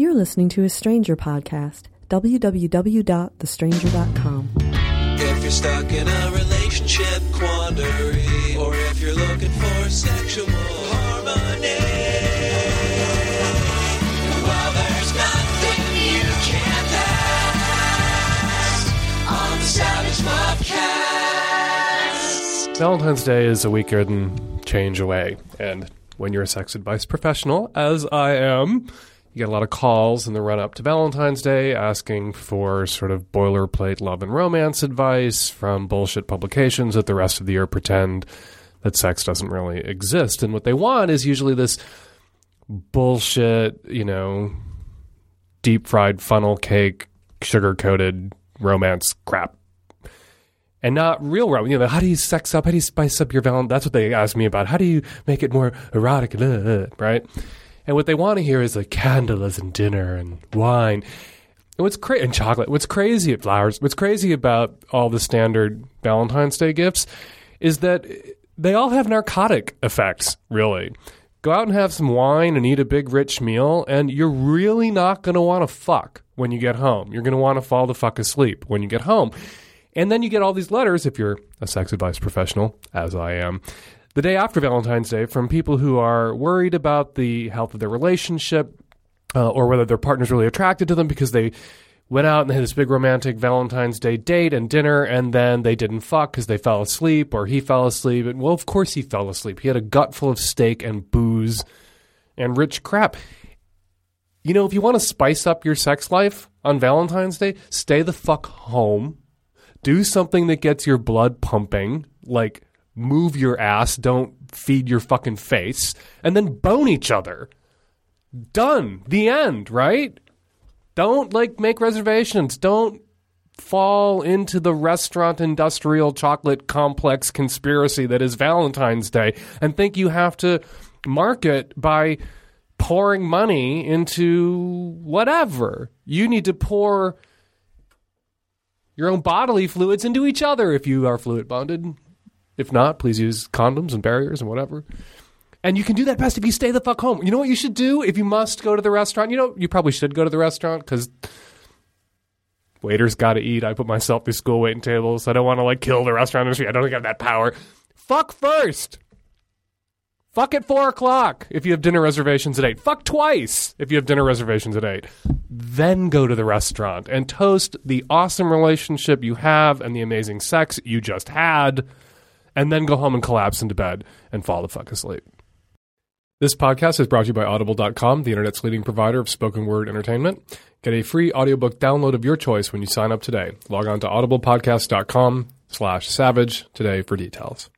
You're listening to a Stranger podcast. www.thestranger.com. If you're stuck in a relationship quandary, or if you're looking for sexual harmony, well, there's nothing you can't ask on the Savage Podcast. Valentine's Day is a week and change away. And when you're a sex advice professional, as I am, you get a lot of calls in the run up to Valentine's Day asking for sort of boilerplate love and romance advice from bullshit publications that the rest of the year pretend that sex doesn't really exist. And what they want is usually this bullshit, you know, deep fried funnel cake, sugar coated romance crap and not real romance. You know, how do you sex up? How do you spice up your Valentine? That's what they ask me about. How do you make it more erotic? Right? And what they want to hear is like candles and dinner and wine. And what's crazy and chocolate. What's crazy at flowers? What's crazy about all the standard Valentine's Day gifts is that they all have narcotic effects. Really, go out and have some wine and eat a big rich meal, and you're really not going to want to fuck when you get home. You're going to want to fall the fuck asleep when you get home. And then you get all these letters, if you're a sex advice professional, as I am, the day after Valentine's Day from people who are worried about the health of their relationship uh, or whether their partner's really attracted to them because they went out and had this big romantic Valentine's Day date and dinner, and then they didn't fuck because they fell asleep or he fell asleep. And well, of course he fell asleep. He had a gut full of steak and booze and rich crap. You know, if you want to spice up your sex life on Valentine's Day, stay the fuck home. Do something that gets your blood pumping, like move your ass, don't feed your fucking face, and then bone each other. Done. The end, right? Don't like make reservations. Don't fall into the restaurant industrial chocolate complex conspiracy that is Valentine's Day and think you have to market by pouring money into whatever. You need to pour your own bodily fluids into each other if you are fluid bonded. If not, please use condoms and barriers and whatever. And you can do that best if you stay the fuck home. You know what you should do if you must go to the restaurant? You know, you probably should go to the restaurant because waiters got to eat. I put myself through school waiting tables. I don't want to like kill the restaurant industry. I don't think I have that power. Fuck first. Fuck at four o'clock if you have dinner reservations at eight. Fuck twice if you have dinner reservations at eight. Then go to the restaurant and toast the awesome relationship you have and the amazing sex you just had, and then go home and collapse into bed and fall the fuck asleep. This podcast is brought to you by Audible.com, the internet's leading provider of spoken word entertainment. Get a free audiobook download of your choice when you sign up today. Log on to audiblepodcast.com slash savage today for details.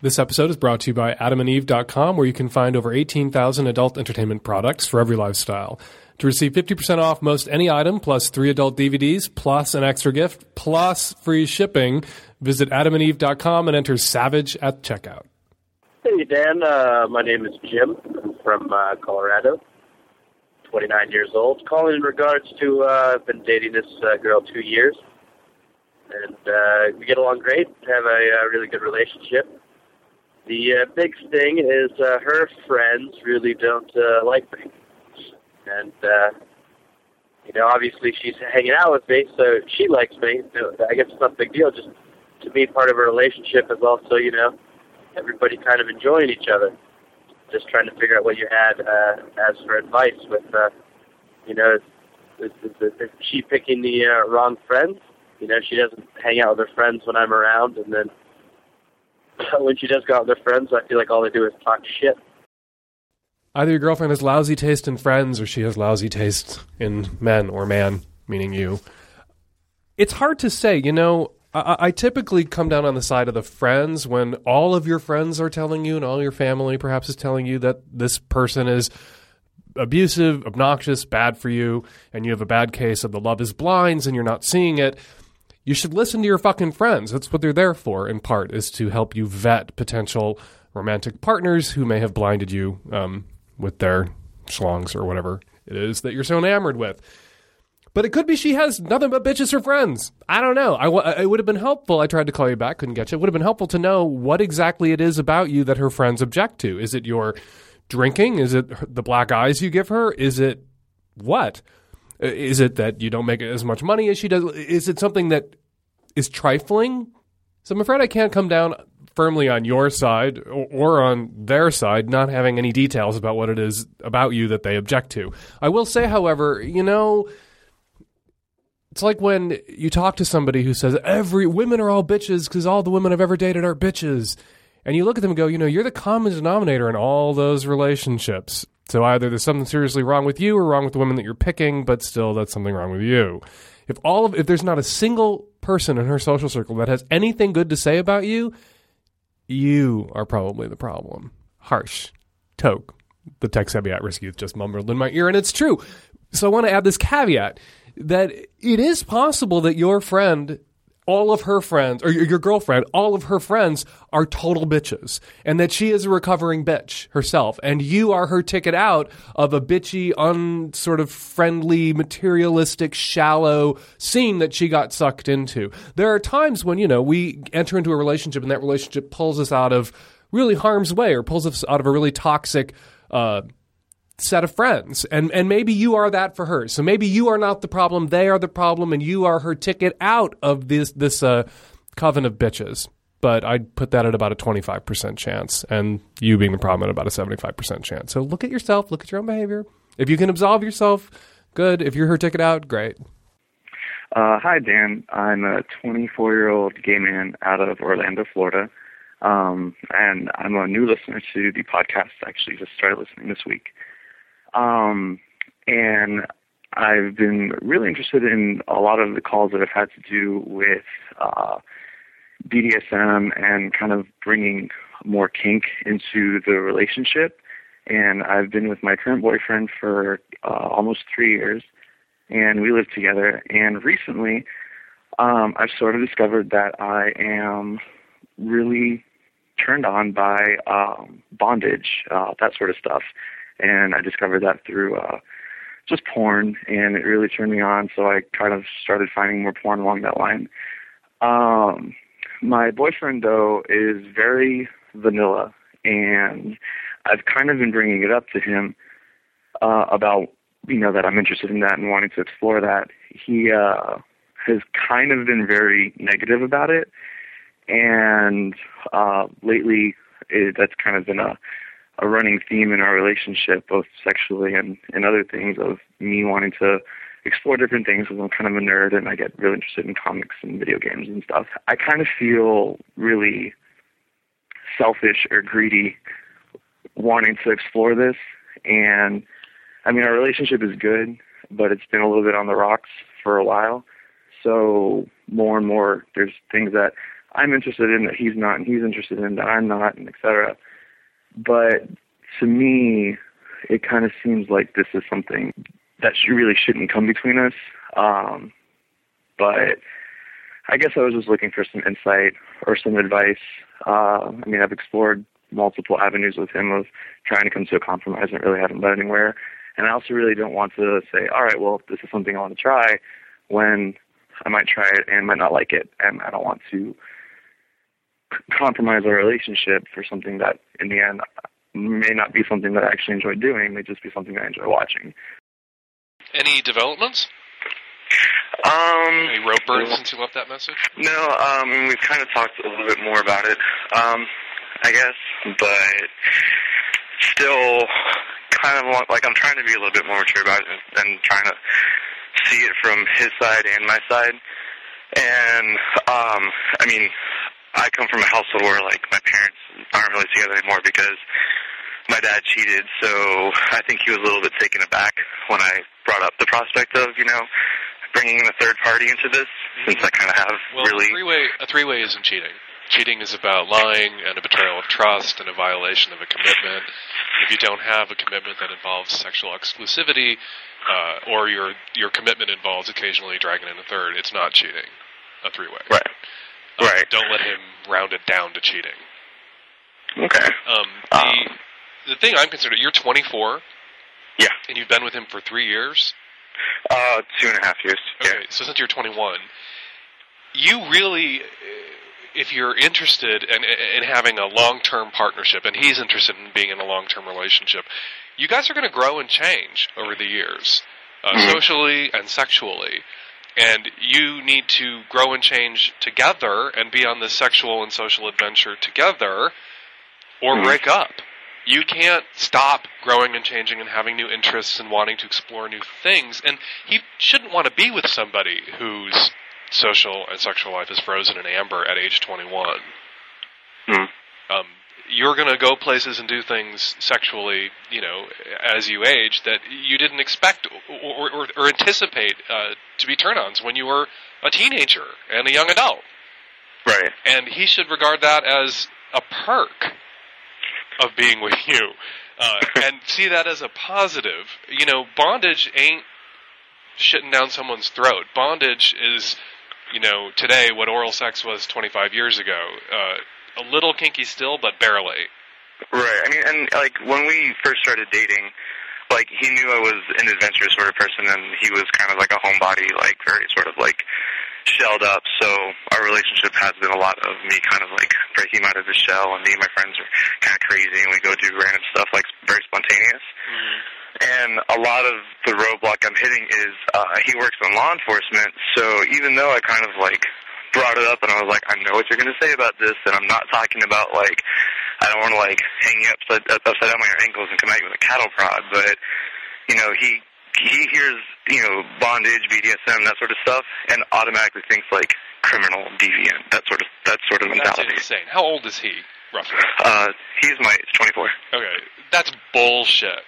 This episode is brought to you by adamandeve.com, where you can find over 18,000 adult entertainment products for every lifestyle. To receive 50% off most any item, plus three adult DVDs, plus an extra gift, plus free shipping, visit adamandeve.com and enter SAVAGE at checkout. Hey, Dan. Uh, my name is Jim. I'm from uh, Colorado. 29 years old. Calling in regards to uh, I've been dating this uh, girl two years, and uh, we get along great. Have a uh, really good relationship. The big thing is her friends really don't like me, and uh, you know, obviously she's hanging out with me, so she likes me. So I guess it's not a big deal. Just to be part of a relationship is also, you know, everybody kind of enjoying each other. Just trying to figure out what you had uh, as for advice with, uh, you know, is, is, is, is she picking the uh, wrong friends? You know, she doesn't hang out with her friends when I'm around, and then when she does go out with her friends, I feel like all they do is talk shit. Either your girlfriend has lousy taste in friends or she has lousy taste in men or man, meaning you. It's hard to say. You know, I, I typically come down on the side of the friends when all of your friends are telling you and all your family perhaps is telling you that this person is abusive, obnoxious, bad for you, and you have a bad case of the love is blinds and you're not seeing it. You should listen to your fucking friends. That's what they're there for, in part, is to help you vet potential romantic partners who may have blinded you um, with their schlongs or whatever it is that you're so enamored with. But it could be she has nothing but bitches for friends. I don't know. I w- it would have been helpful. I tried to call you back, couldn't get you. It would have been helpful to know what exactly it is about you that her friends object to. Is it your drinking? Is it the black eyes you give her? Is it what? Uh, it that you don't make as much money as she does? Is it something that is trifling? So I'm afraid I can't come down firmly on your side or, or on their side, not having any details about what it is about you that they object to. I will say, however, you know, it's like when you talk to somebody who says every women are all bitches because all the women I've ever dated are bitches, and you look at them and go, you know, you're the common denominator in all those relationships. So either there's something seriously wrong with you or wrong with the women that you're picking, but still that's something wrong with you. If all of if there's not a single person in her social circle that has anything good to say about you, you are probably the problem. Harsh. Toke. The tech savvy at risk youth just mumbled in my ear, and it's true. So I want to add this caveat that it is possible that your friend all of her friends or your girlfriend, all of her friends are total bitches and that she is a recovering bitch herself and you are her ticket out of a bitchy, un sort of friendly, materialistic, shallow scene that she got sucked into. There are times when, you know, we enter into a relationship and that relationship pulls us out of really harm's way or pulls us out of a really toxic, uh, set of friends and and maybe you are that for her so maybe you are not the problem they are the problem and you are her ticket out of this this uh, coven of bitches but I'd put that at about a 25% chance and you being the problem at about a 75% chance so look at yourself look at your own behavior if you can absolve yourself good if you're her ticket out great Uh, hi, Dan. I'm a 24 year old gay man out of Orlando, Florida. Um, and I'm a new listener to the podcast. Actually, just started listening this week. Um, and I've been really interested in a lot of the calls that have had to do with uh, BDSM and kind of bringing more kink into the relationship. And I've been with my current boyfriend for uh, almost three years, and we live together. And recently, um, I've sort of discovered that I am really turned on by um, bondage, uh, that sort of stuff. And I discovered that through uh, just porn, and it really turned me on. So I kind of started finding more porn along that line. Um, my boyfriend, though, is very vanilla, and I've kind of been bringing it up to him uh, about, you know, that I'm interested in that and wanting to explore that. He uh, has kind of been very negative about it, and uh, lately it, that's kind of been a a running theme in our relationship, both sexually and, and other things, of me wanting to explore different things because I'm kind of a nerd and I get really interested in comics and video games and stuff. I kind of feel really selfish or greedy wanting to explore this. And I mean, our relationship is good, but it's been a little bit on the rocks for a while. So more and more, there's things that I'm interested in that he's not, and he's interested in that I'm not, and et cetera. But to me, it kind of seems like this is something that really shouldn't come between us. Um, but I guess I was just looking for some insight or some advice. Uh, I mean, I've explored multiple avenues with him of trying to come to a compromise and really haven't led anywhere. And I also really don't want to say, all right, well, this is something I want to try when I might try it and might not like it. And I don't want to compromise our relationship for something that in the end may not be something that I actually enjoy doing, may just be something I enjoy watching. Any developments? Um, Any rope burns since you left that message? No, um, we've kind of talked a little bit more about it, um, I guess, but still kind of want, like I'm trying to be a little bit more mature about it and, and trying to see it from his side and my side. And, um, I mean, I come from a household where, like, my parents aren't really together anymore because my dad cheated, so I think he was a little bit taken aback when I brought up the prospect of, you know, bringing in a third party into this, since I kind of have Well, really. a three-way a three-way isn't cheating. Cheating is about lying and a betrayal of trust and a violation of a commitment. And if you don't have a commitment that involves sexual exclusivity, uh, or your your commitment involves occasionally dragging in a third, it's not cheating. A three-way. Right. Right. Don't let him round it down to cheating. Okay. Um, the Um, the thing I'm concerned, you're 24. Yeah. And you've been with him for three years. Uh, two and a half years. Okay, so since you're 21, you really, if you're interested in, in having a long-term partnership, and he's interested in being in a long-term relationship, you guys are going to grow and change over the years. uh, socially and sexually. And you need to grow and change together and be on this sexual and social adventure together or Mhm. break up. You can't stop growing and changing and having new interests and wanting to explore new things. And he shouldn't want to be with somebody whose social and sexual life is frozen in amber at age 21. Hmm. Um, you're going to go places and do things sexually, you know, as you age that you didn't expect or, or, or anticipate uh, to be turn-ons when you were a teenager and a young adult. Right. And he should regard that as a perk of being with you, uh, and see that as a positive. You know, bondage ain't shitting down someone's throat. Bondage is, you know, today what oral sex was 25 years ago. Uh, a little kinky still, but barely. Right. I mean, and like when we first started dating, like he knew I was an adventurous sort of person, and he was kind of like a homebody, like very sort of like shelled up. So our relationship has been a lot of me kind of like breaking out of his shell, and me and my friends are kind of crazy, and we go do random stuff like very spontaneous. And a lot of the roadblock I'm hitting is uh, he works in law enforcement, so even though I kind of like brought it up and I was like, I know what you're going to say about this, and I'm not talking about like I don't want to like hang you upside, upside down on your ankles and come at you with a cattle prod, but you know he he hears you know bondage, BDSM, that sort of stuff, and automatically thinks like criminal, deviant, that sort of that sort of That's mentality. insane. How old is he, roughly? Uh, he's my age, 24. Okay, that's bullshit.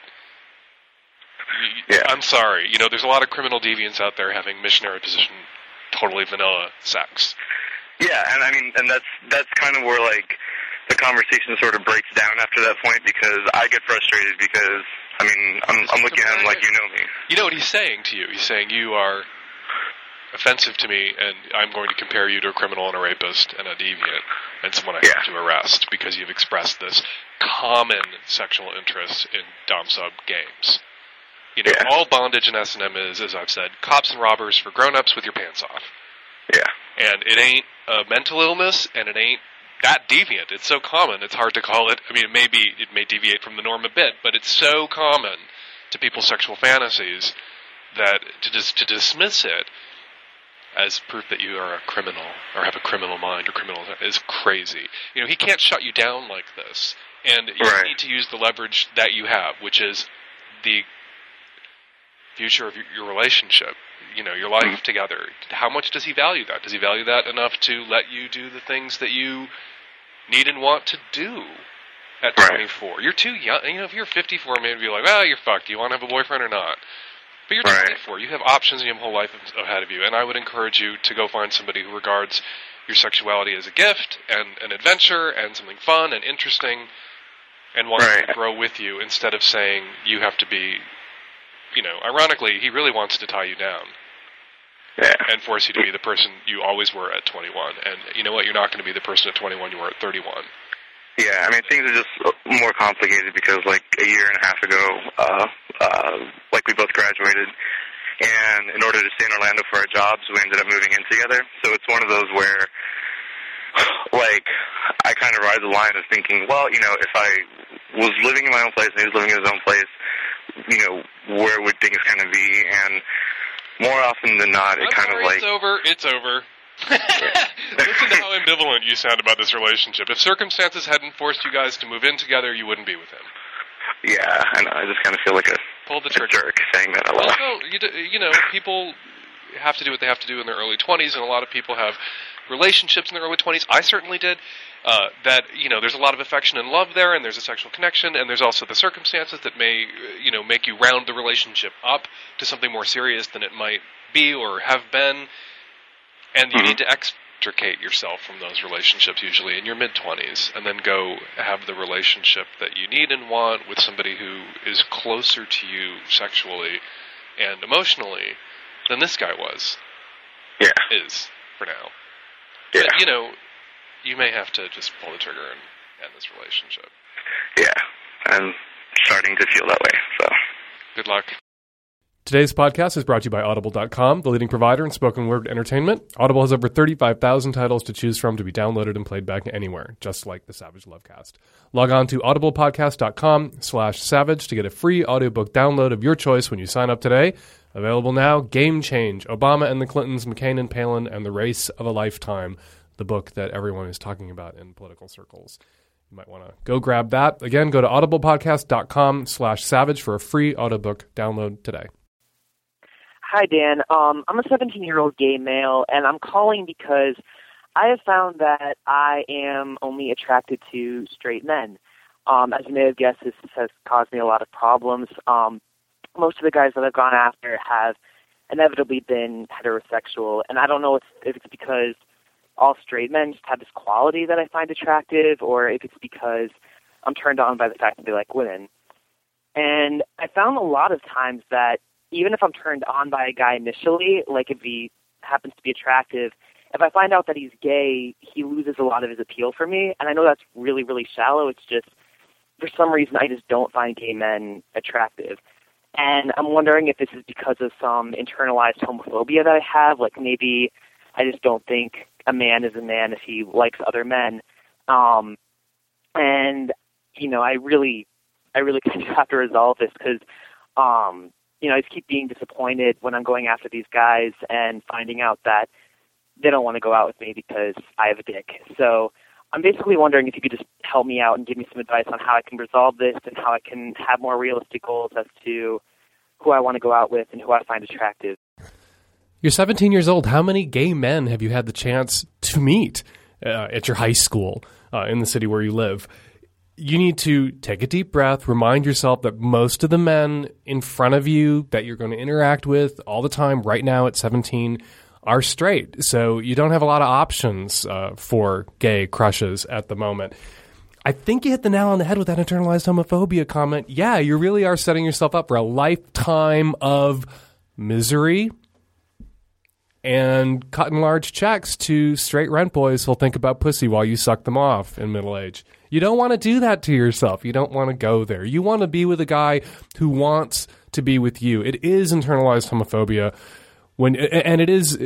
Yeah. I'm sorry. You know, there's a lot of criminal deviants out there having missionary position, totally vanilla sex. Yeah, and I mean, and that's that's kind of where like the conversation sort of breaks down after that point because I get frustrated because I mean I'm I'm looking at him like you know me. You know what he's saying to you? He's saying you are offensive to me, and I'm going to compare you to a criminal and a rapist and a deviant and someone I Yeah. have to arrest because you've expressed this common sexual interest in dom sub games. You know, Yeah. all bondage and S and M is, as I've said, cops and robbers for grown-ups with your pants off. Yeah, and it ain't a mental illness, and it ain't that deviant. It's so common, it's hard to call it. I mean, it may be it may deviate from the norm a bit, but it's so common to people's sexual fantasies that to dis- to dismiss it as proof that you are a criminal or have a criminal mind or criminal is crazy. You know, he can't shut you down like this, and you Right. need to use the leverage that you have, which is the future of your, your relationship. You know, your life Mm-hmm. together. How much does he value that? Does he value that enough to let you do the things that you need and want to do at Right. 24? You're too young. You know, if you're 54, maybe be like, well, you're fucked. Do you want to have a boyfriend or not? But you're Right. 24. You have options and you have a whole life ahead of you. And I would encourage you to go find somebody who regards your sexuality as a gift and an adventure and something fun and interesting and wants to Right. grow with you instead of saying you have to be, you know, ironically, he really wants to tie you down yeah, and force you to be the person you always were at 21. And you know what? You're not going to be the person at 21 you were at 31. yeah. I mean, things are just more complicated because like a year and a half ago, uh, uh, like we both graduated, and in order to stay in Orlando for our jobs, we ended up moving in together. So it's one of those where. Like, I kind of ride the line of thinking, well, you know, if I was living in my own place and he was living in his own place, you know, where would things kind of be? And more often than not, it I'm kind sorry, of like it's over. It's over. Listen to how ambivalent you sound about this relationship. If circumstances hadn't forced you guys to move in together, you wouldn't be with him. Yeah, I know. I just kind of feel like a, Pull the a trigger. jerk saying that Well, loud. no, you, d- you know, people have to do what they have to do in their early 20s, and a lot of people have relationships in their early 20s. I certainly did. Uh, that you know, there's a lot of affection and love there, and there's a sexual connection, and there's also the circumstances that may, you know, make you round the relationship up to something more serious than it might be or have been. And you Mhm. need to extricate yourself from those relationships usually in your mid 20s, and then go have the relationship that you need and want with somebody who is closer to you sexually and emotionally than this guy was Yeah, is for now. Yeah, But, you know, you may have to just pull the trigger and end this relationship. yeah. I'm starting to feel that way. So Good luck. Today's podcast is brought to you by Audible.com, the leading provider in spoken word entertainment. Audible has over 35,000 titles to choose from to be downloaded and played back anywhere, just like the Savage Lovecast. Log on to audiblepodcast.com slash savage to get a free audiobook download of your choice when you sign up today. Available now, Game Change, Obama and the Clintons, McCain and Palin, and the Race of a Lifetime, the book that everyone is talking about in political circles. You might want to go grab that. Again, go to audiblepodcast.com slash savage for a free audiobook download today. Hi, Dan. Um, I'm a 17 year old gay male, and I'm calling because I have found that I am only attracted to straight men. Um, as you may have guessed, this has caused me a lot of problems. Um, most of the guys that I've gone after have inevitably been heterosexual, and I don't know if, if it's because all straight men just have this quality that I find attractive, or if it's because I'm turned on by the fact that they like women. And I found a lot of times that even if I'm turned on by a guy initially, like if he happens to be attractive, if I find out that he's gay, he loses a lot of his appeal for me. And I know that's really, really shallow. It's just for some reason I just don't find gay men attractive. And I'm wondering if this is because of some internalized homophobia that I have. Like maybe I just don't think a man is a man if he likes other men. Um, and you know, I really, I really kind of have to resolve this because, um, you know, I just keep being disappointed when I'm going after these guys and finding out that they don't want to go out with me because I have a dick. So I'm basically wondering if you could just help me out and give me some advice on how I can resolve this and how I can have more realistic goals as to who I want to go out with and who I find attractive. You're 17 years old. How many gay men have you had the chance to meet uh, at your high school uh, in the city where you live? You need to take a deep breath, remind yourself that most of the men in front of you that you're going to interact with all the time right now at 17 are straight. So you don't have a lot of options uh, for gay crushes at the moment. I think you hit the nail on the head with that internalized homophobia comment. Yeah, you really are setting yourself up for a lifetime of misery and cutting large checks to straight rent boys who'll think about pussy while you suck them off in middle age. You don't want to do that to yourself. You don't want to go there. You want to be with a guy who wants to be with you. It is internalized homophobia when and it is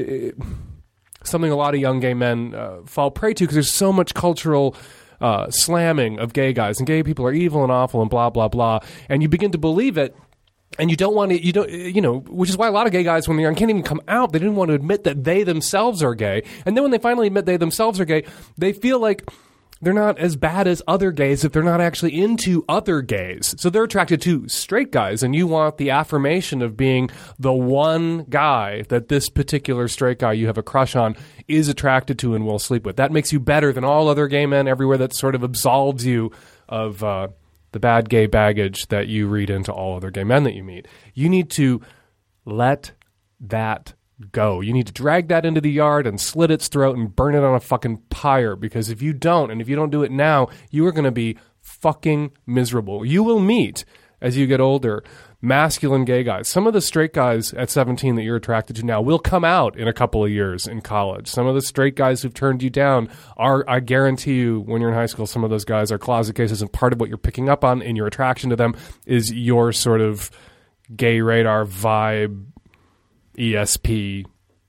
something a lot of young gay men uh, fall prey to because there's so much cultural uh, slamming of gay guys and gay people are evil and awful and blah blah blah and you begin to believe it and you don't want to you don't you know which is why a lot of gay guys when they're young can't even come out they didn't want to admit that they themselves are gay and then when they finally admit they themselves are gay they feel like they're not as bad as other gays if they're not actually into other gays. So they're attracted to straight guys, and you want the affirmation of being the one guy that this particular straight guy you have a crush on is attracted to and will sleep with. That makes you better than all other gay men everywhere. That sort of absolves you of uh, the bad gay baggage that you read into all other gay men that you meet. You need to let that go. You need to drag that into the yard and slit its throat and burn it on a fucking pyre because if you don't, and if you don't do it now, you are going to be fucking miserable. You will meet as you get older masculine gay guys. Some of the straight guys at 17 that you're attracted to now will come out in a couple of years in college. Some of the straight guys who've turned you down are, I guarantee you, when you're in high school, some of those guys are closet cases, and part of what you're picking up on in your attraction to them is your sort of gay radar vibe ESP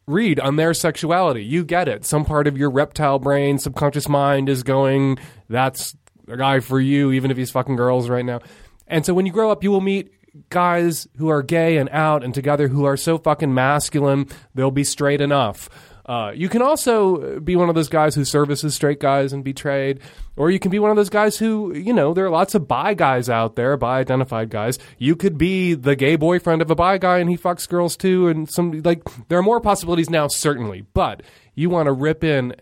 read on their sexuality. You get it. Some part of your reptile brain, subconscious mind is going, that's a guy for you, even if he's fucking girls right now. And so when you grow up, you will meet guys who are gay and out and together who are so fucking masculine, they'll be straight enough. Uh, you can also be one of those guys who services straight guys and betrayed, or you can be one of those guys who, you know, there are lots of bi guys out there, bi identified guys. You could be the gay boyfriend of a bi guy and he fucks girls too, and some like there are more possibilities now, certainly. But you want to rip in,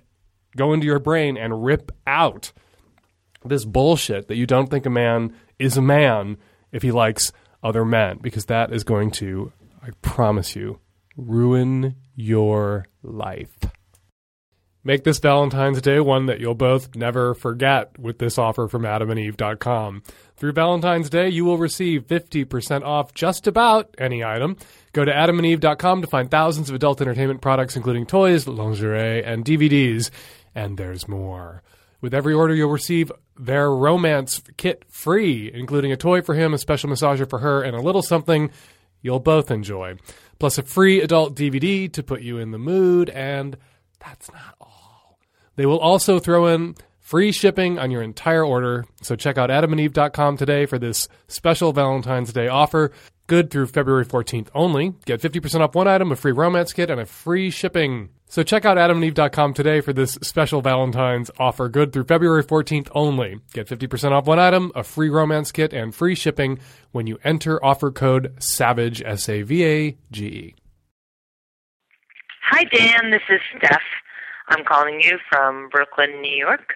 go into your brain and rip out this bullshit that you don't think a man is a man if he likes other men, because that is going to, I promise you, ruin your life. Make this Valentine's Day one that you'll both never forget with this offer from adamandeve.com. Through Valentine's Day, you will receive 50% off just about any item. Go to adamandeve.com to find thousands of adult entertainment products, including toys, lingerie, and DVDs. And there's more. With every order, you'll receive their romance kit free, including a toy for him, a special massager for her, and a little something you'll both enjoy, plus a free adult DVD to put you in the mood, and that's not all. They will also throw in free shipping on your entire order, so check out adamandeve.com today for this special Valentine's Day offer. Good through February 14th only. Get 50% off one item, a free romance kit, and a free shipping. So check out adamandeve.com today for this special Valentine's offer. Good through February 14th only. Get 50% off one item, a free romance kit, and free shipping when you enter offer code SAVAGE, S A V A G E. Hi, Dan. This is Steph. I'm calling you from Brooklyn, New York.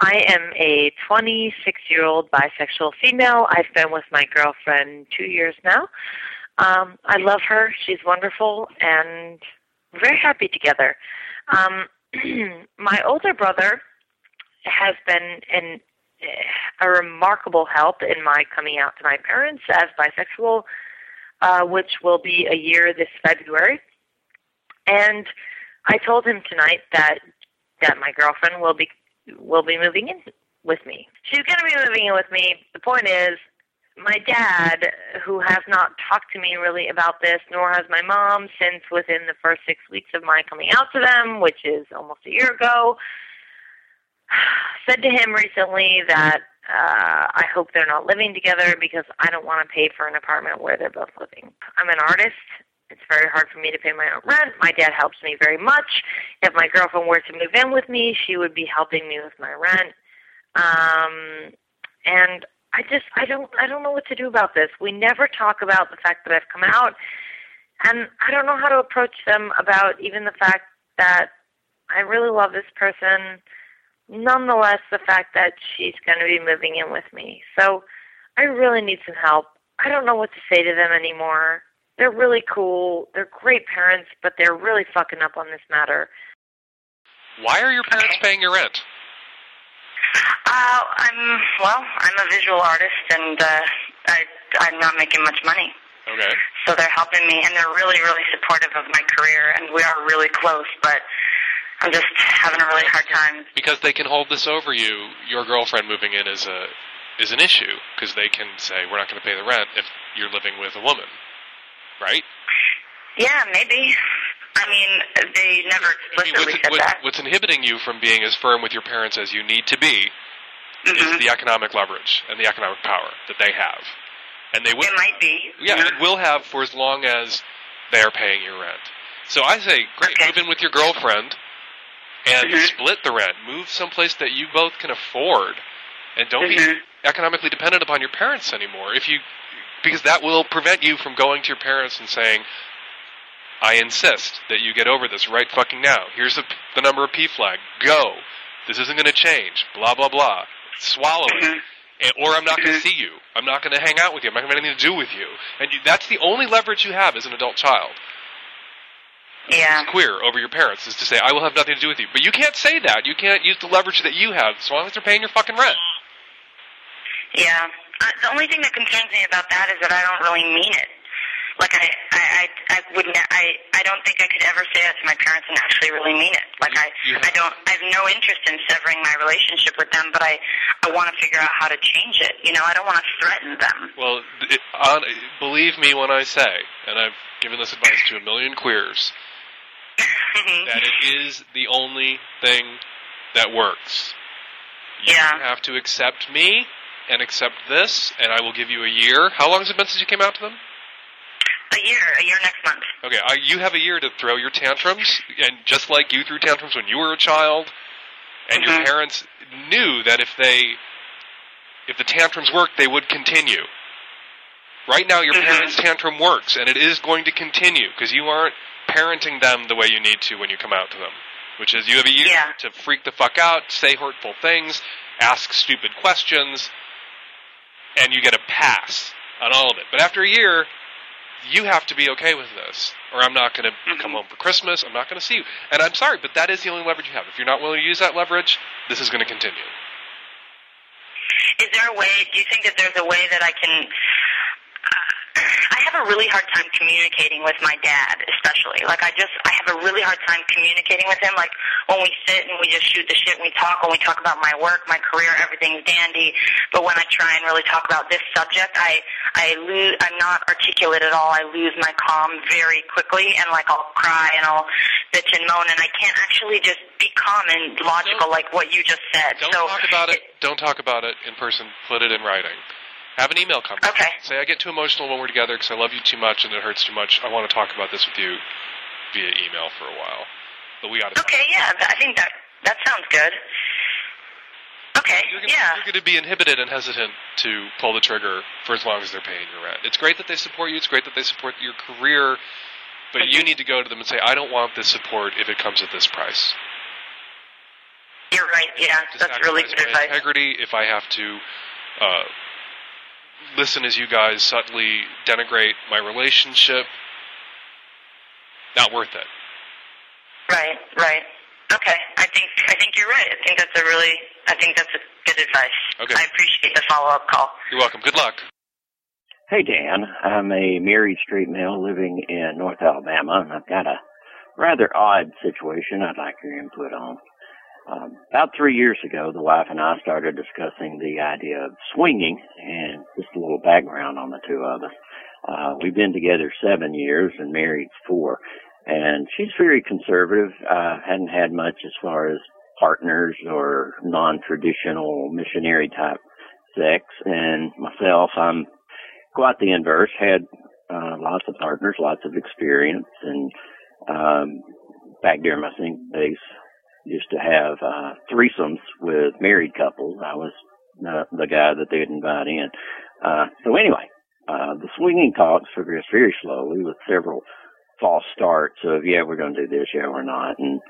I am a 26 year old bisexual female. I've been with my girlfriend two years now. Um, I love her. She's wonderful and very happy together. Um, my older brother has been an, a remarkable help in my coming out to my parents as bisexual, uh, which will be a year this February. And I told him tonight that that my girlfriend will be will be moving in with me. She's going to be moving in with me. The point is, my dad, who has not talked to me really about this, nor has my mom since within the first six weeks of my coming out to them, which is almost a year ago, said to him recently that uh, I hope they're not living together because I don't want to pay for an apartment where they're both living. I'm an artist. It's very hard for me to pay my own rent. My dad helps me very much. If my girlfriend were to move in with me, she would be helping me with my rent. Um, and I just I don't I don't know what to do about this. We never talk about the fact that I've come out, and I don't know how to approach them about even the fact that I really love this person. Nonetheless, the fact that she's going to be moving in with me. So I really need some help. I don't know what to say to them anymore. They're really cool. They're great parents, but they're really fucking up on this matter. Why are your parents paying your rent? Uh, I'm well. I'm a visual artist, and uh, I I'm not making much money. Okay. So they're helping me, and they're really, really supportive of my career, and we are really close. But I'm just having a really hard time. Because they can hold this over you. Your girlfriend moving in is a is an issue because they can say we're not going to pay the rent if you're living with a woman, right? Yeah, maybe. I mean, they never I mean, what's, said what- that. what's inhibiting you from being as firm with your parents as you need to be Mhm. is the economic leverage and the economic power that they have, and they will. It might be. Yeah, and will have for as long as they are paying your rent. So I say, great, Okay. move in with your girlfriend and Mhm. split the rent. Move someplace that you both can afford, and don't Mhm. be economically dependent upon your parents anymore. If you, because that will prevent you from going to your parents and saying, "I insist that you get over this right fucking now. Here's the the number of PFLAG. Go. This isn't going to change. Blah blah blah. Swallow it." Mhm. and, or I'm not going to Mhm. see you. I'm not going to hang out with you. I'm not going to have anything to do with you. And you, that's the only leverage you have as an adult child. Yeah. As queer over your parents is to say, I will have nothing to do with you. But you can't say that. You can't use the leverage that you have as long as they're paying your fucking rent. Yeah. Uh, the only thing that concerns me about that is that I don't really mean it. Like I, I, I, I wouldn't. I, I don't think I could ever say that to my parents and actually really mean it. Like I, you I don't. I have no interest in severing my relationship with them, but I, I want to figure out how to change it. You know, I don't want to threaten them. Well, it, on, believe me when I say, and I've given this advice to a million queers, that it is the only thing that works. Yeah. You Yeah. have to accept me and accept this, and I will give you a year. How long has it been since you came out to them? a year, a year next month. Okay, I, you have a year to throw your tantrums, and just like you threw tantrums when you were a child, and your Mhm. parents knew that if they, if the tantrums worked, they would continue. Right now, your Mhm. parents' tantrum works, and it is going to continue because you aren't parenting them the way you need to when you come out to them. Which is, you have a year Yeah. to freak the fuck out, say hurtful things, ask stupid questions, and you get a pass on all of it. But after a year, you have to be okay with this, or I'm not going to come Mhm. home for Christmas. I'm not going to see you. And I'm sorry, but that is the only leverage you have. If you're not willing to use that leverage, this is going to continue. Is there a way? Do you think that there's a way that I can? I have a really hard time communicating with my dad, especially. Like I just, I have a really hard time communicating with him. Like when we sit and we just shoot the shit and we talk, when we talk about my work, my career, everything's dandy. But when I try and really talk about this subject, I, I lose, I'm not articulate at all. I lose my calm very quickly and like I'll cry and I'll bitch and moan and I can't actually just be calm and logical like what you just said. Don't so talk about it. Don't talk about it in person. Put it in writing. Have an email come. Okay. Say I get too emotional when we're together because I love you too much and it hurts too much. I want to talk about this with you via email for a while. But we got to. Okay, yeah, I think that that sounds good. Okay, You're gonna, yeah. you're going to be inhibited and hesitant to pull the trigger for as long as they're paying your rent. It's great that they support you. It's great that they support your career, but you need to go to them and say, "I don't want this support if it comes at this price." You're right. Yeah, that's really good advice. integrity if I have to uh, listen as you guys subtly denigrate my relationship. Not worth it. Right, right. Okay, I think I think you're right. I think that's a really I think that's a good advice. Okay. I appreciate the follow up call. You're welcome. Good luck. Hey, Dan. I'm a married straight male living in North Alabama, and I've got a rather odd situation I'd like your input on. Um, about three years ago, the wife and I started discussing the idea of swinging, and just a little background on the two of us. Uh, we've been together seven years and married four, and she's very conservative. Uh, hadn't had much as far as partners or non-traditional missionary type sex, and myself, I'm quite the inverse. Had uh, lots of partners, lots of experience, and um, back during my single days, used to have uh, threesomes with married couples. I was the, the guy that they'd invite in. Uh, so anyway, uh, the swinging talks progressed very slowly with several false starts of yeah we're going to do this yeah we're not and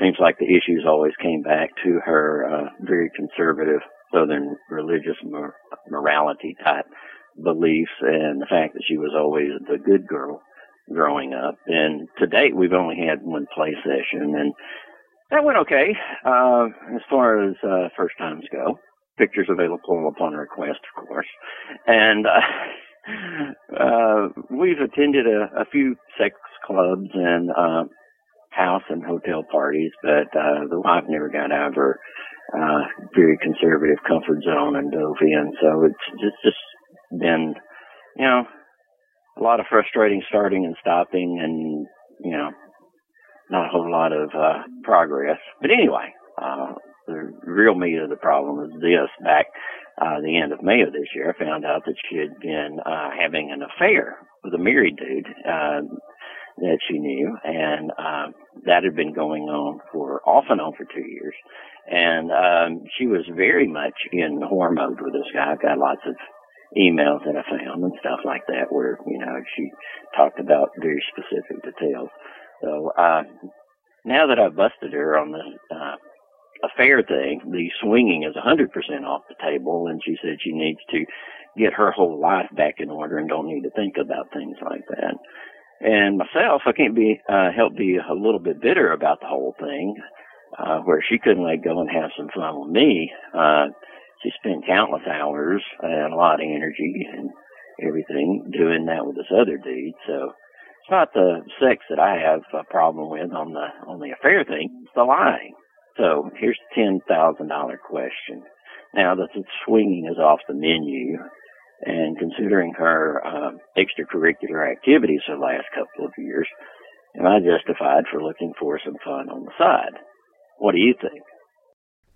seems like the issues always came back to her uh, very conservative southern religious mor- morality type beliefs and the fact that she was always the good girl growing up. And to date, we've only had one play session, and that went okay uh, as far as uh, first times go. Pictures available upon request, of course. And uh, uh, we've attended a, a few sex clubs and uh, house and hotel parties, but uh, the wife never got out of her uh, very conservative comfort zone and dove in. So it's just just been, you know, a lot of frustrating starting and stopping and, you know, not a whole lot of uh, progress. But anyway, uh, the real meat of the problem is this. Back uh, the end of May of this year, I found out that she had been uh, having an affair with a married dude uh, that she knew, and uh, that had been going on for off and on for two years. And um, she was very much in whore mode with this guy. I've got lots of emails that I found and stuff like that where, you know, she talked about very specific details. So, uh, now that I've busted her on the, uh, affair thing, the swinging is 100% off the table and she said she needs to get her whole life back in order and don't need to think about things like that. And myself, I can't be, uh, help be a little bit bitter about the whole thing, uh, where she couldn't let go and have some fun with me. Uh, she spent countless hours and a lot of energy and everything doing that with this other dude. So it's not the sex that I have a problem with on the on the affair thing. It's the lying. So here's the ten thousand dollar question. Now that the swinging is off the menu, and considering her uh, extracurricular activities the last couple of years, am I justified for looking for some fun on the side? What do you think?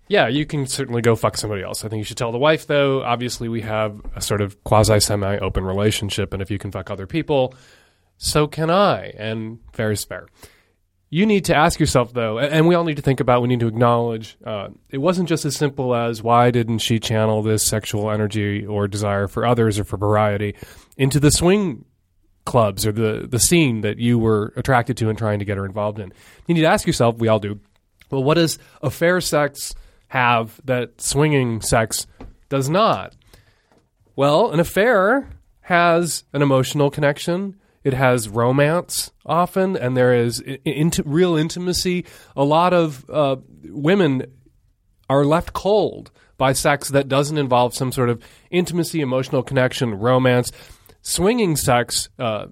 Yeah, you can certainly go fuck somebody else. I think you should tell the wife, though. Obviously, we have a sort of quasi semi open relationship, and if you can fuck other people, so can I. And fair is fair. You need to ask yourself, though, and we all need to think about, we need to acknowledge uh, it wasn't just as simple as why didn't she channel this sexual energy or desire for others or for variety into the swing clubs or the, the scene that you were attracted to and trying to get her involved in. You need to ask yourself, we all do, well, what does affair sex have that swinging sex does not? Well, an affair has an emotional connection. It has romance often, and there is int- real intimacy. A lot of uh, women are left cold by sex that doesn't involve some sort of intimacy, emotional connection, romance. swinging sex, uh,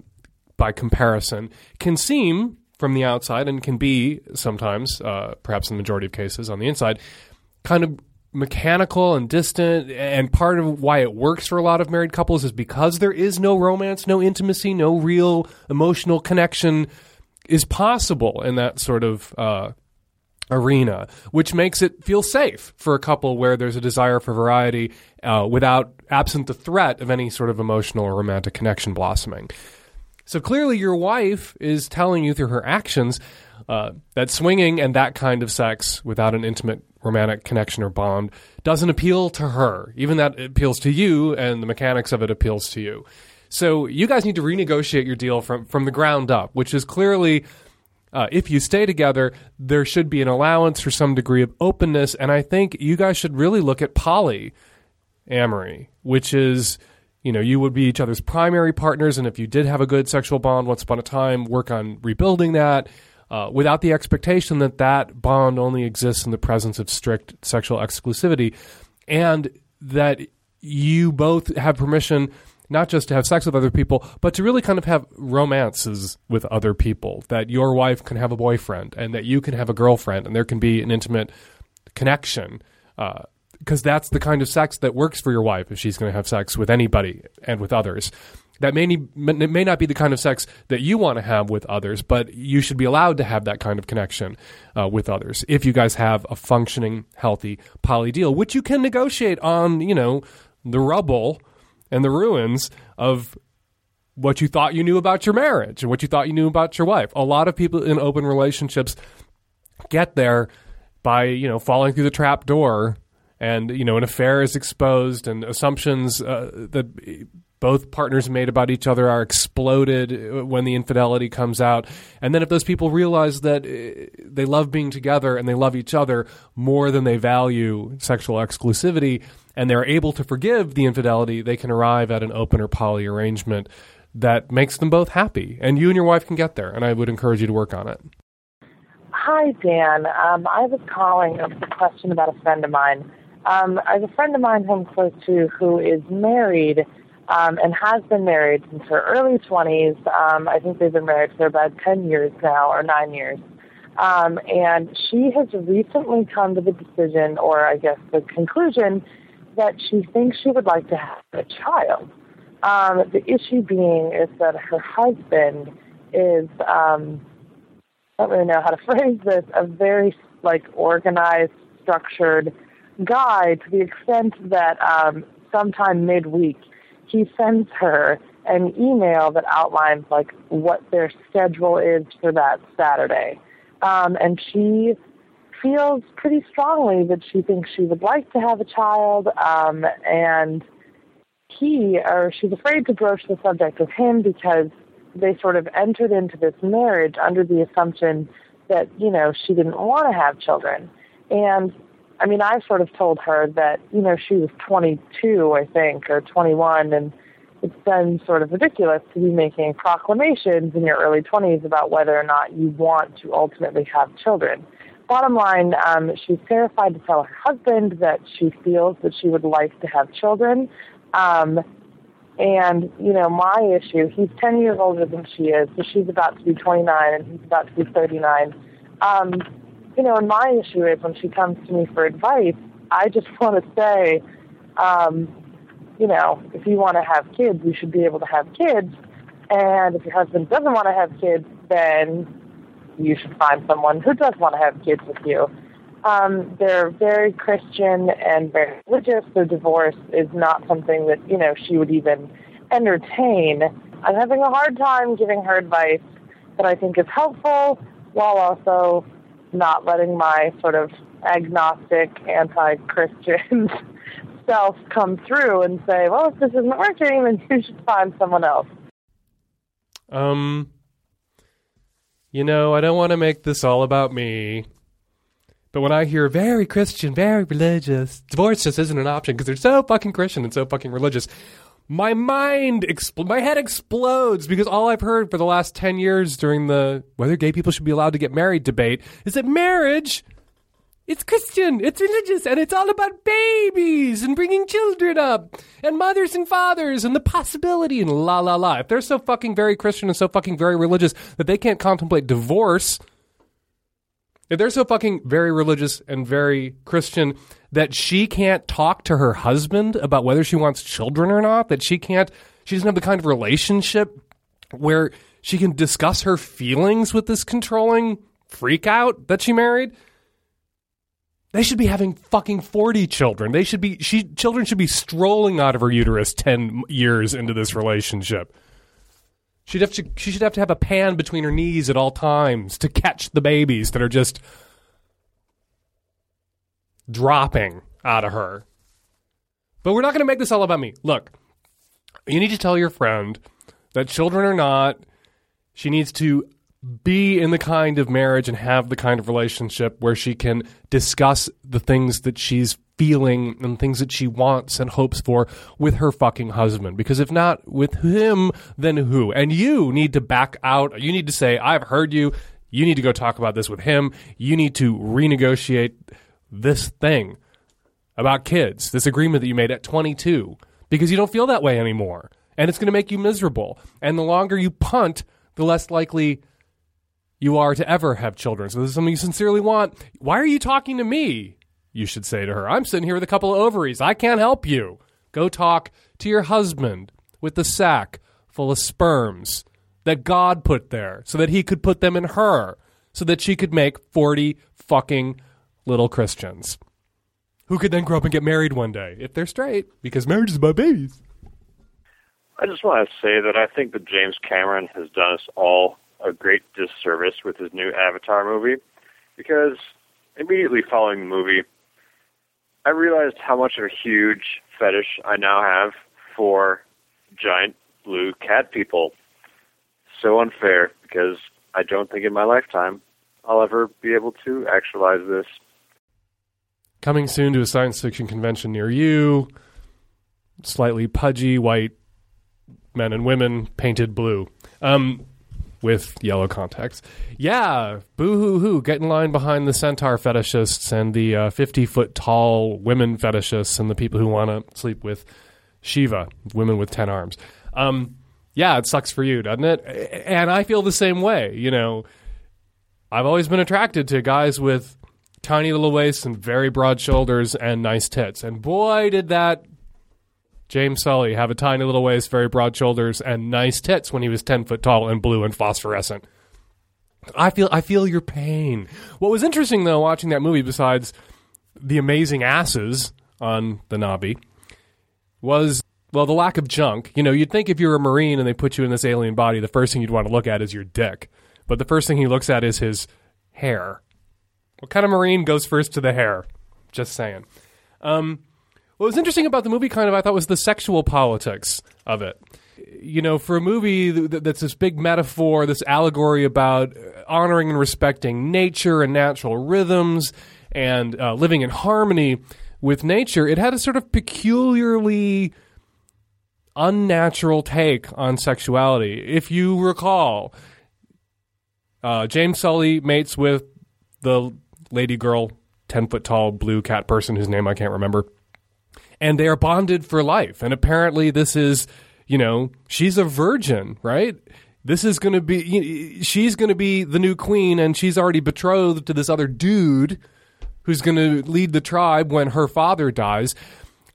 by comparison, can seem from the outside and can be sometimes, uh, perhaps in the majority of cases on the inside, kind of mechanical and distant. And part of why it works for a lot of married couples is because there is no romance, no intimacy, no real emotional connection is possible in that sort of uh, arena, which makes it feel safe for a couple where there's a desire for variety uh, without absent the threat of any sort of emotional or romantic connection blossoming. So clearly, your wife is telling you through her actions uh, that swinging and that kind of sex without an intimate romantic connection or bond doesn't appeal to her. Even that appeals to you, and the mechanics of it appeals to you. So you guys need to renegotiate your deal from from the ground up, which is clearly. Uh, if you stay together, there should be an allowance for some degree of openness, and I think you guys should really look at poly amory, which is you know, you would be each other's primary partners, and if you did have a good sexual bond once upon a time, work on rebuilding that uh, without the expectation that that bond only exists in the presence of strict sexual exclusivity, and that you both have permission not just to have sex with other people, but to really kind of have romances with other people. That your wife can have a boyfriend, and that you can have a girlfriend, and there can be an intimate connection. Uh, because that's the kind of sex that works for your wife if she's going to have sex with anybody and with others. That may, need, may not be the kind of sex that you want to have with others, but you should be allowed to have that kind of connection uh, with others if you guys have a functioning, healthy poly deal, which you can negotiate on, you know, the rubble and the ruins of what you thought you knew about your marriage and what you thought you knew about your wife. A lot of people in open relationships get there by, you know, falling through the trap door and you know an affair is exposed and assumptions uh, that both partners made about each other are exploded when the infidelity comes out and then if those people realize that uh, they love being together and they love each other more than they value sexual exclusivity and they're able to forgive the infidelity they can arrive at an open or poly arrangement that makes them both happy and you and your wife can get there and i would encourage you to work on it Hi, Dan. Um, I was calling with a question about a friend of mine. Um, I have a friend of mine who I'm close to who is married um, and has been married since her early 20s. Um, I think they've been married for about 10 years now, or nine years. Um, and she has recently come to the decision, or I guess the conclusion, that she thinks she would like to have a child. Um, the issue being is that her husband is, um, I don't really know how to phrase this, a very like organized, structured guy to the extent that um, sometime midweek he sends her an email that outlines like what their schedule is for that Saturday, um, and she feels pretty strongly that she thinks she would like to have a child, um, and he or she's afraid to broach the subject with him because they sort of entered into this marriage under the assumption that you know she didn't want to have children, and I mean, I sort of told her that, you know, she was 22, I think, or 21, and it's then sort of ridiculous to be making proclamations in your early 20s about whether or not you want to ultimately have children. Bottom line, um, she's terrified to tell her husband that she feels that she would like to have children. Um, and, you know, my issue, he's 10 years older than she is, so she's about to be 29 and he's about to be 39. Um, you know, and my issue is when she comes to me for advice, I just want to say, um, you know, if you want to have kids, you should be able to have kids. And if your husband doesn't want to have kids, then you should find someone who does want to have kids with you. Um, they're very Christian and very religious. so divorce is not something that, you know, she would even entertain. I'm having a hard time giving her advice that I think is helpful while also not letting my sort of agnostic, anti-Christian self come through and say, well, if this isn't working, then you should find someone else. Um, you know, I don't want to make this all about me. But when I hear very Christian, very religious, divorce just isn't an option because they're so fucking Christian and so fucking religious my mind, expl- my head explodes because all I've heard for the last 10 years during the whether gay people should be allowed to get married debate is that marriage It's Christian, it's religious, and it's all about babies and bringing children up and mothers and fathers and the possibility and la la la. If they're so fucking very Christian and so fucking very religious that they can't contemplate divorce, if they're so fucking very religious and very Christian that she can't talk to her husband about whether she wants children or not, that she can't, she doesn't have the kind of relationship where she can discuss her feelings with this controlling freak out that she married, they should be having fucking 40 children. They should be she children should be strolling out of her uterus 10 years into this relationship. She'd have to, she should have to have a pan between her knees at all times to catch the babies that are just dropping out of her. But we're not going to make this all about me. Look, you need to tell your friend that children are not, she needs to be in the kind of marriage and have the kind of relationship where she can discuss the things that she's feeling and things that she wants and hopes for with her fucking husband. Because if not with him, then who? And you need to back out. You need to say, I've heard you. You need to go talk about this with him. You need to renegotiate this thing about kids, this agreement that you made at 22, because you don't feel that way anymore. And it's going to make you miserable. And the longer you punt, the less likely you are to ever have children. So this is something you sincerely want. Why are you talking to me? You should say to her, I'm sitting here with a couple of ovaries. I can't help you. Go talk to your husband with the sack full of sperms that God put there so that he could put them in her so that she could make 40 fucking little Christians who could then grow up and get married one day if they're straight because marriage is about babies. I just want to say that I think that James Cameron has done us all a great disservice with his new Avatar movie because immediately following the movie, I realized how much of a huge fetish I now have for giant blue cat people. So unfair because I don't think in my lifetime I'll ever be able to actualize this. Coming soon to a science fiction convention near you, slightly pudgy white men and women painted blue. Um, with yellow contacts. Yeah, boo hoo hoo. Get in line behind the centaur fetishists and the 50 uh, foot tall women fetishists and the people who want to sleep with Shiva, women with 10 arms. Um, yeah, it sucks for you, doesn't it? And I feel the same way. You know, I've always been attracted to guys with tiny little waists and very broad shoulders and nice tits. And boy, did that James Sully have a tiny little waist, very broad shoulders, and nice tits when he was ten foot tall and blue and phosphorescent. I feel I feel your pain. What was interesting though, watching that movie, besides the amazing asses on the Na'vi, was well the lack of junk. You know, you'd think if you're a Marine and they put you in this alien body, the first thing you'd want to look at is your dick. But the first thing he looks at is his hair. What kind of Marine goes first to the hair? Just saying. Um, what was interesting about the movie, kind of, I thought, was the sexual politics of it. You know, for a movie that's this big metaphor, this allegory about honoring and respecting nature and natural rhythms and uh, living in harmony with nature, it had a sort of peculiarly unnatural take on sexuality. If you recall, uh, James Sully mates with the lady girl, 10 foot tall blue cat person whose name I can't remember and they are bonded for life. And apparently, this is, you know, she's a virgin, right? This is going to be, she's going to be the new queen, and she's already betrothed to this other dude who's going to lead the tribe when her father dies.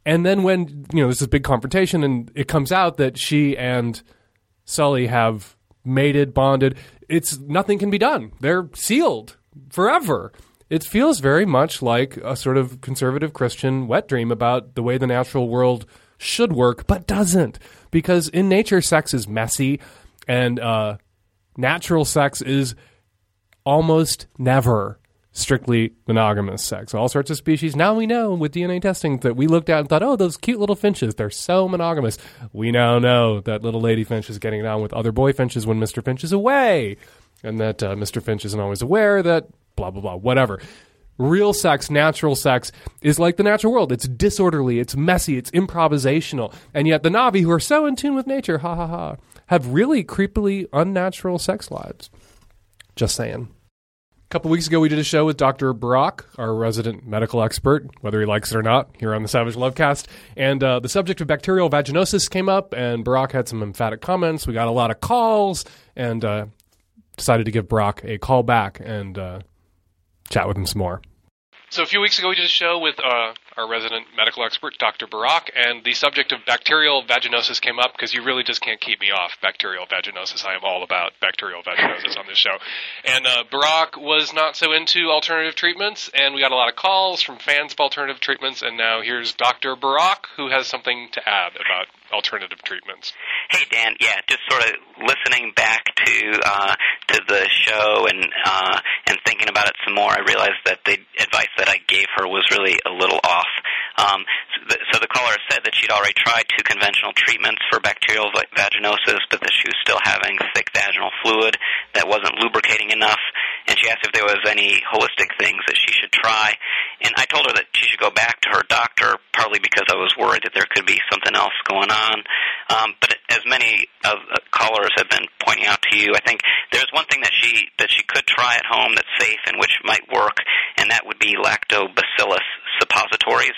And then when, you know, this is a big confrontation, and it comes out that she and Sully have mated, bonded, it's nothing can be done. They're sealed forever it feels very much like a sort of conservative Christian wet dream about the way the natural world should work, but doesn't. Because in nature, sex is messy, and uh, natural sex is almost never strictly monogamous sex. All sorts of species. Now we know with DNA testing that we looked at and thought, oh, those cute little finches, they're so monogamous. We now know that little lady finch is getting it on with other boy finches when Mr. Finch is away. And that uh, Mr. Finch isn't always aware that blah, blah, blah, whatever. Real sex, natural sex, is like the natural world. It's disorderly, it's messy, it's improvisational. And yet the Na'vi, who are so in tune with nature, ha ha ha, have really creepily unnatural sex lives. Just saying. A couple weeks ago, we did a show with Dr. Barak, our resident medical expert, whether he likes it or not, here on the Savage Lovecast. And uh, the subject of bacterial vaginosis came up, and Barak had some emphatic comments. We got a lot of calls, and uh, decided to give Barak a call back and uh, chat with him some more. So a few weeks ago, we did a show with uh, our resident medical expert, Dr. Barak, and the subject of bacterial vaginosis came up because you really just can't keep me off bacterial vaginosis. I am all about bacterial vaginosis on this show. And uh, Barak was not so into alternative treatments, and we got a lot of calls from fans of alternative treatments, and now here's Dr. Barak, who has something to add about alternative treatments. Hey Dan, yeah, just sort of listening back to uh, to the show and uh, and thinking about it some more, I realized that the advice that I gave her was really a little off. Um, so, the, so the caller said that she'd already tried two conventional treatments for bacterial vaginosis, but that she was still having thick vaginal fluid that wasn't lubricating enough, and she asked if there was any holistic things that she should try. And I told her that she should go back to her doctor, partly because I was worried that there could be something else going on. Um, but as many of the callers have been pointing out to you, I think there's one thing that she that she could try at home that's safe and which might work, and that would be lactobacillus suppositories.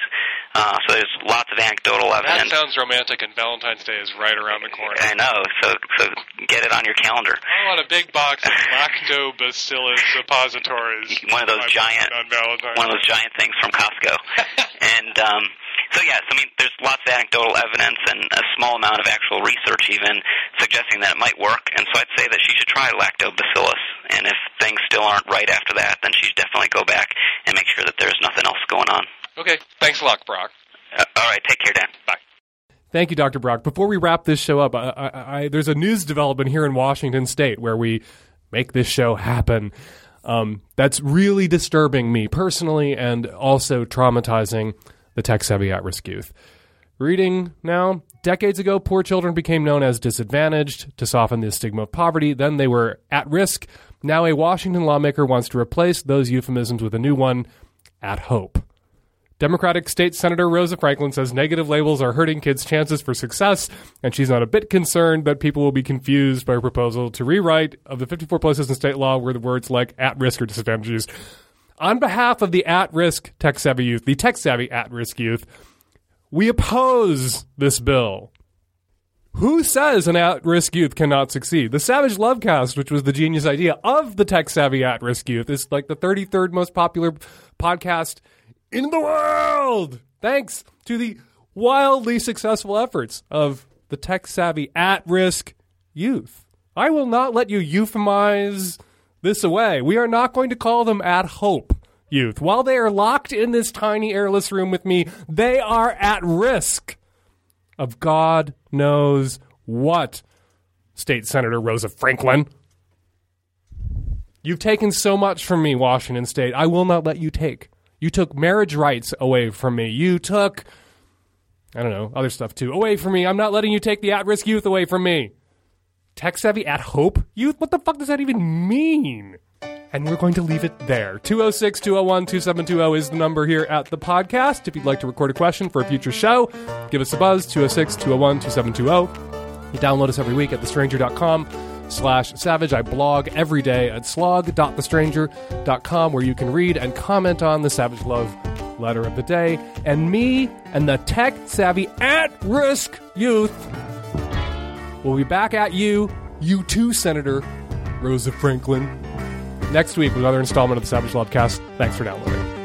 Uh, so there's lots of anecdotal evidence. That sounds romantic, and Valentine's Day is right around the corner. I know, so so get it on your calendar. I want a big box of lactobacillus suppositories. One of those giant, on one of those giant things from Costco. and um, so yes, I mean, there's lots of anecdotal evidence and a small amount of actual research even suggesting that it might work. And so I'd say that she should try lactobacillus. And if things still aren't right after that, then she should definitely go back and make sure that there's nothing else going on. Okay, thanks a lot, Brock. Uh, all right, take care, Dan. Bye. Thank you, Dr. Brock. Before we wrap this show up, I, I, I, there's a news development here in Washington State where we make this show happen. Um, that's really disturbing me personally and also traumatizing the tech savvy at risk youth. Reading now, decades ago, poor children became known as disadvantaged to soften the stigma of poverty. Then they were at risk. Now, a Washington lawmaker wants to replace those euphemisms with a new one at hope. Democratic State Senator Rosa Franklin says negative labels are hurting kids' chances for success, and she's not a bit concerned that people will be confused by her proposal to rewrite of the 54 places in state law where the words like at risk or disadvantaged used. On behalf of the at risk tech savvy youth, the tech savvy at risk youth, we oppose this bill. Who says an at risk youth cannot succeed? The Savage Lovecast, which was the genius idea of the tech savvy at risk youth, is like the 33rd most popular podcast in the world. Thanks to the wildly successful efforts of the tech savvy at risk youth. I will not let you euphemize this away. We are not going to call them at hope youth. While they are locked in this tiny airless room with me, they are at risk of God knows what. State Senator Rosa Franklin. You've taken so much from me, Washington State. I will not let you take. You took marriage rights away from me. You took, I don't know, other stuff too, away from me. I'm not letting you take the at risk youth away from me. Tech savvy at hope youth? What the fuck does that even mean? And we're going to leave it there. 206 201 2720 is the number here at the podcast. If you'd like to record a question for a future show, give us a buzz 206 201 2720. You download us every week at thestranger.com slash savage. I blog every day at slog.thestranger.com where you can read and comment on the Savage Love letter of the day. And me and the tech savvy at risk youth will be back at you, you too, Senator Rosa Franklin, next week with another installment of the Savage Lovecast. Thanks for downloading.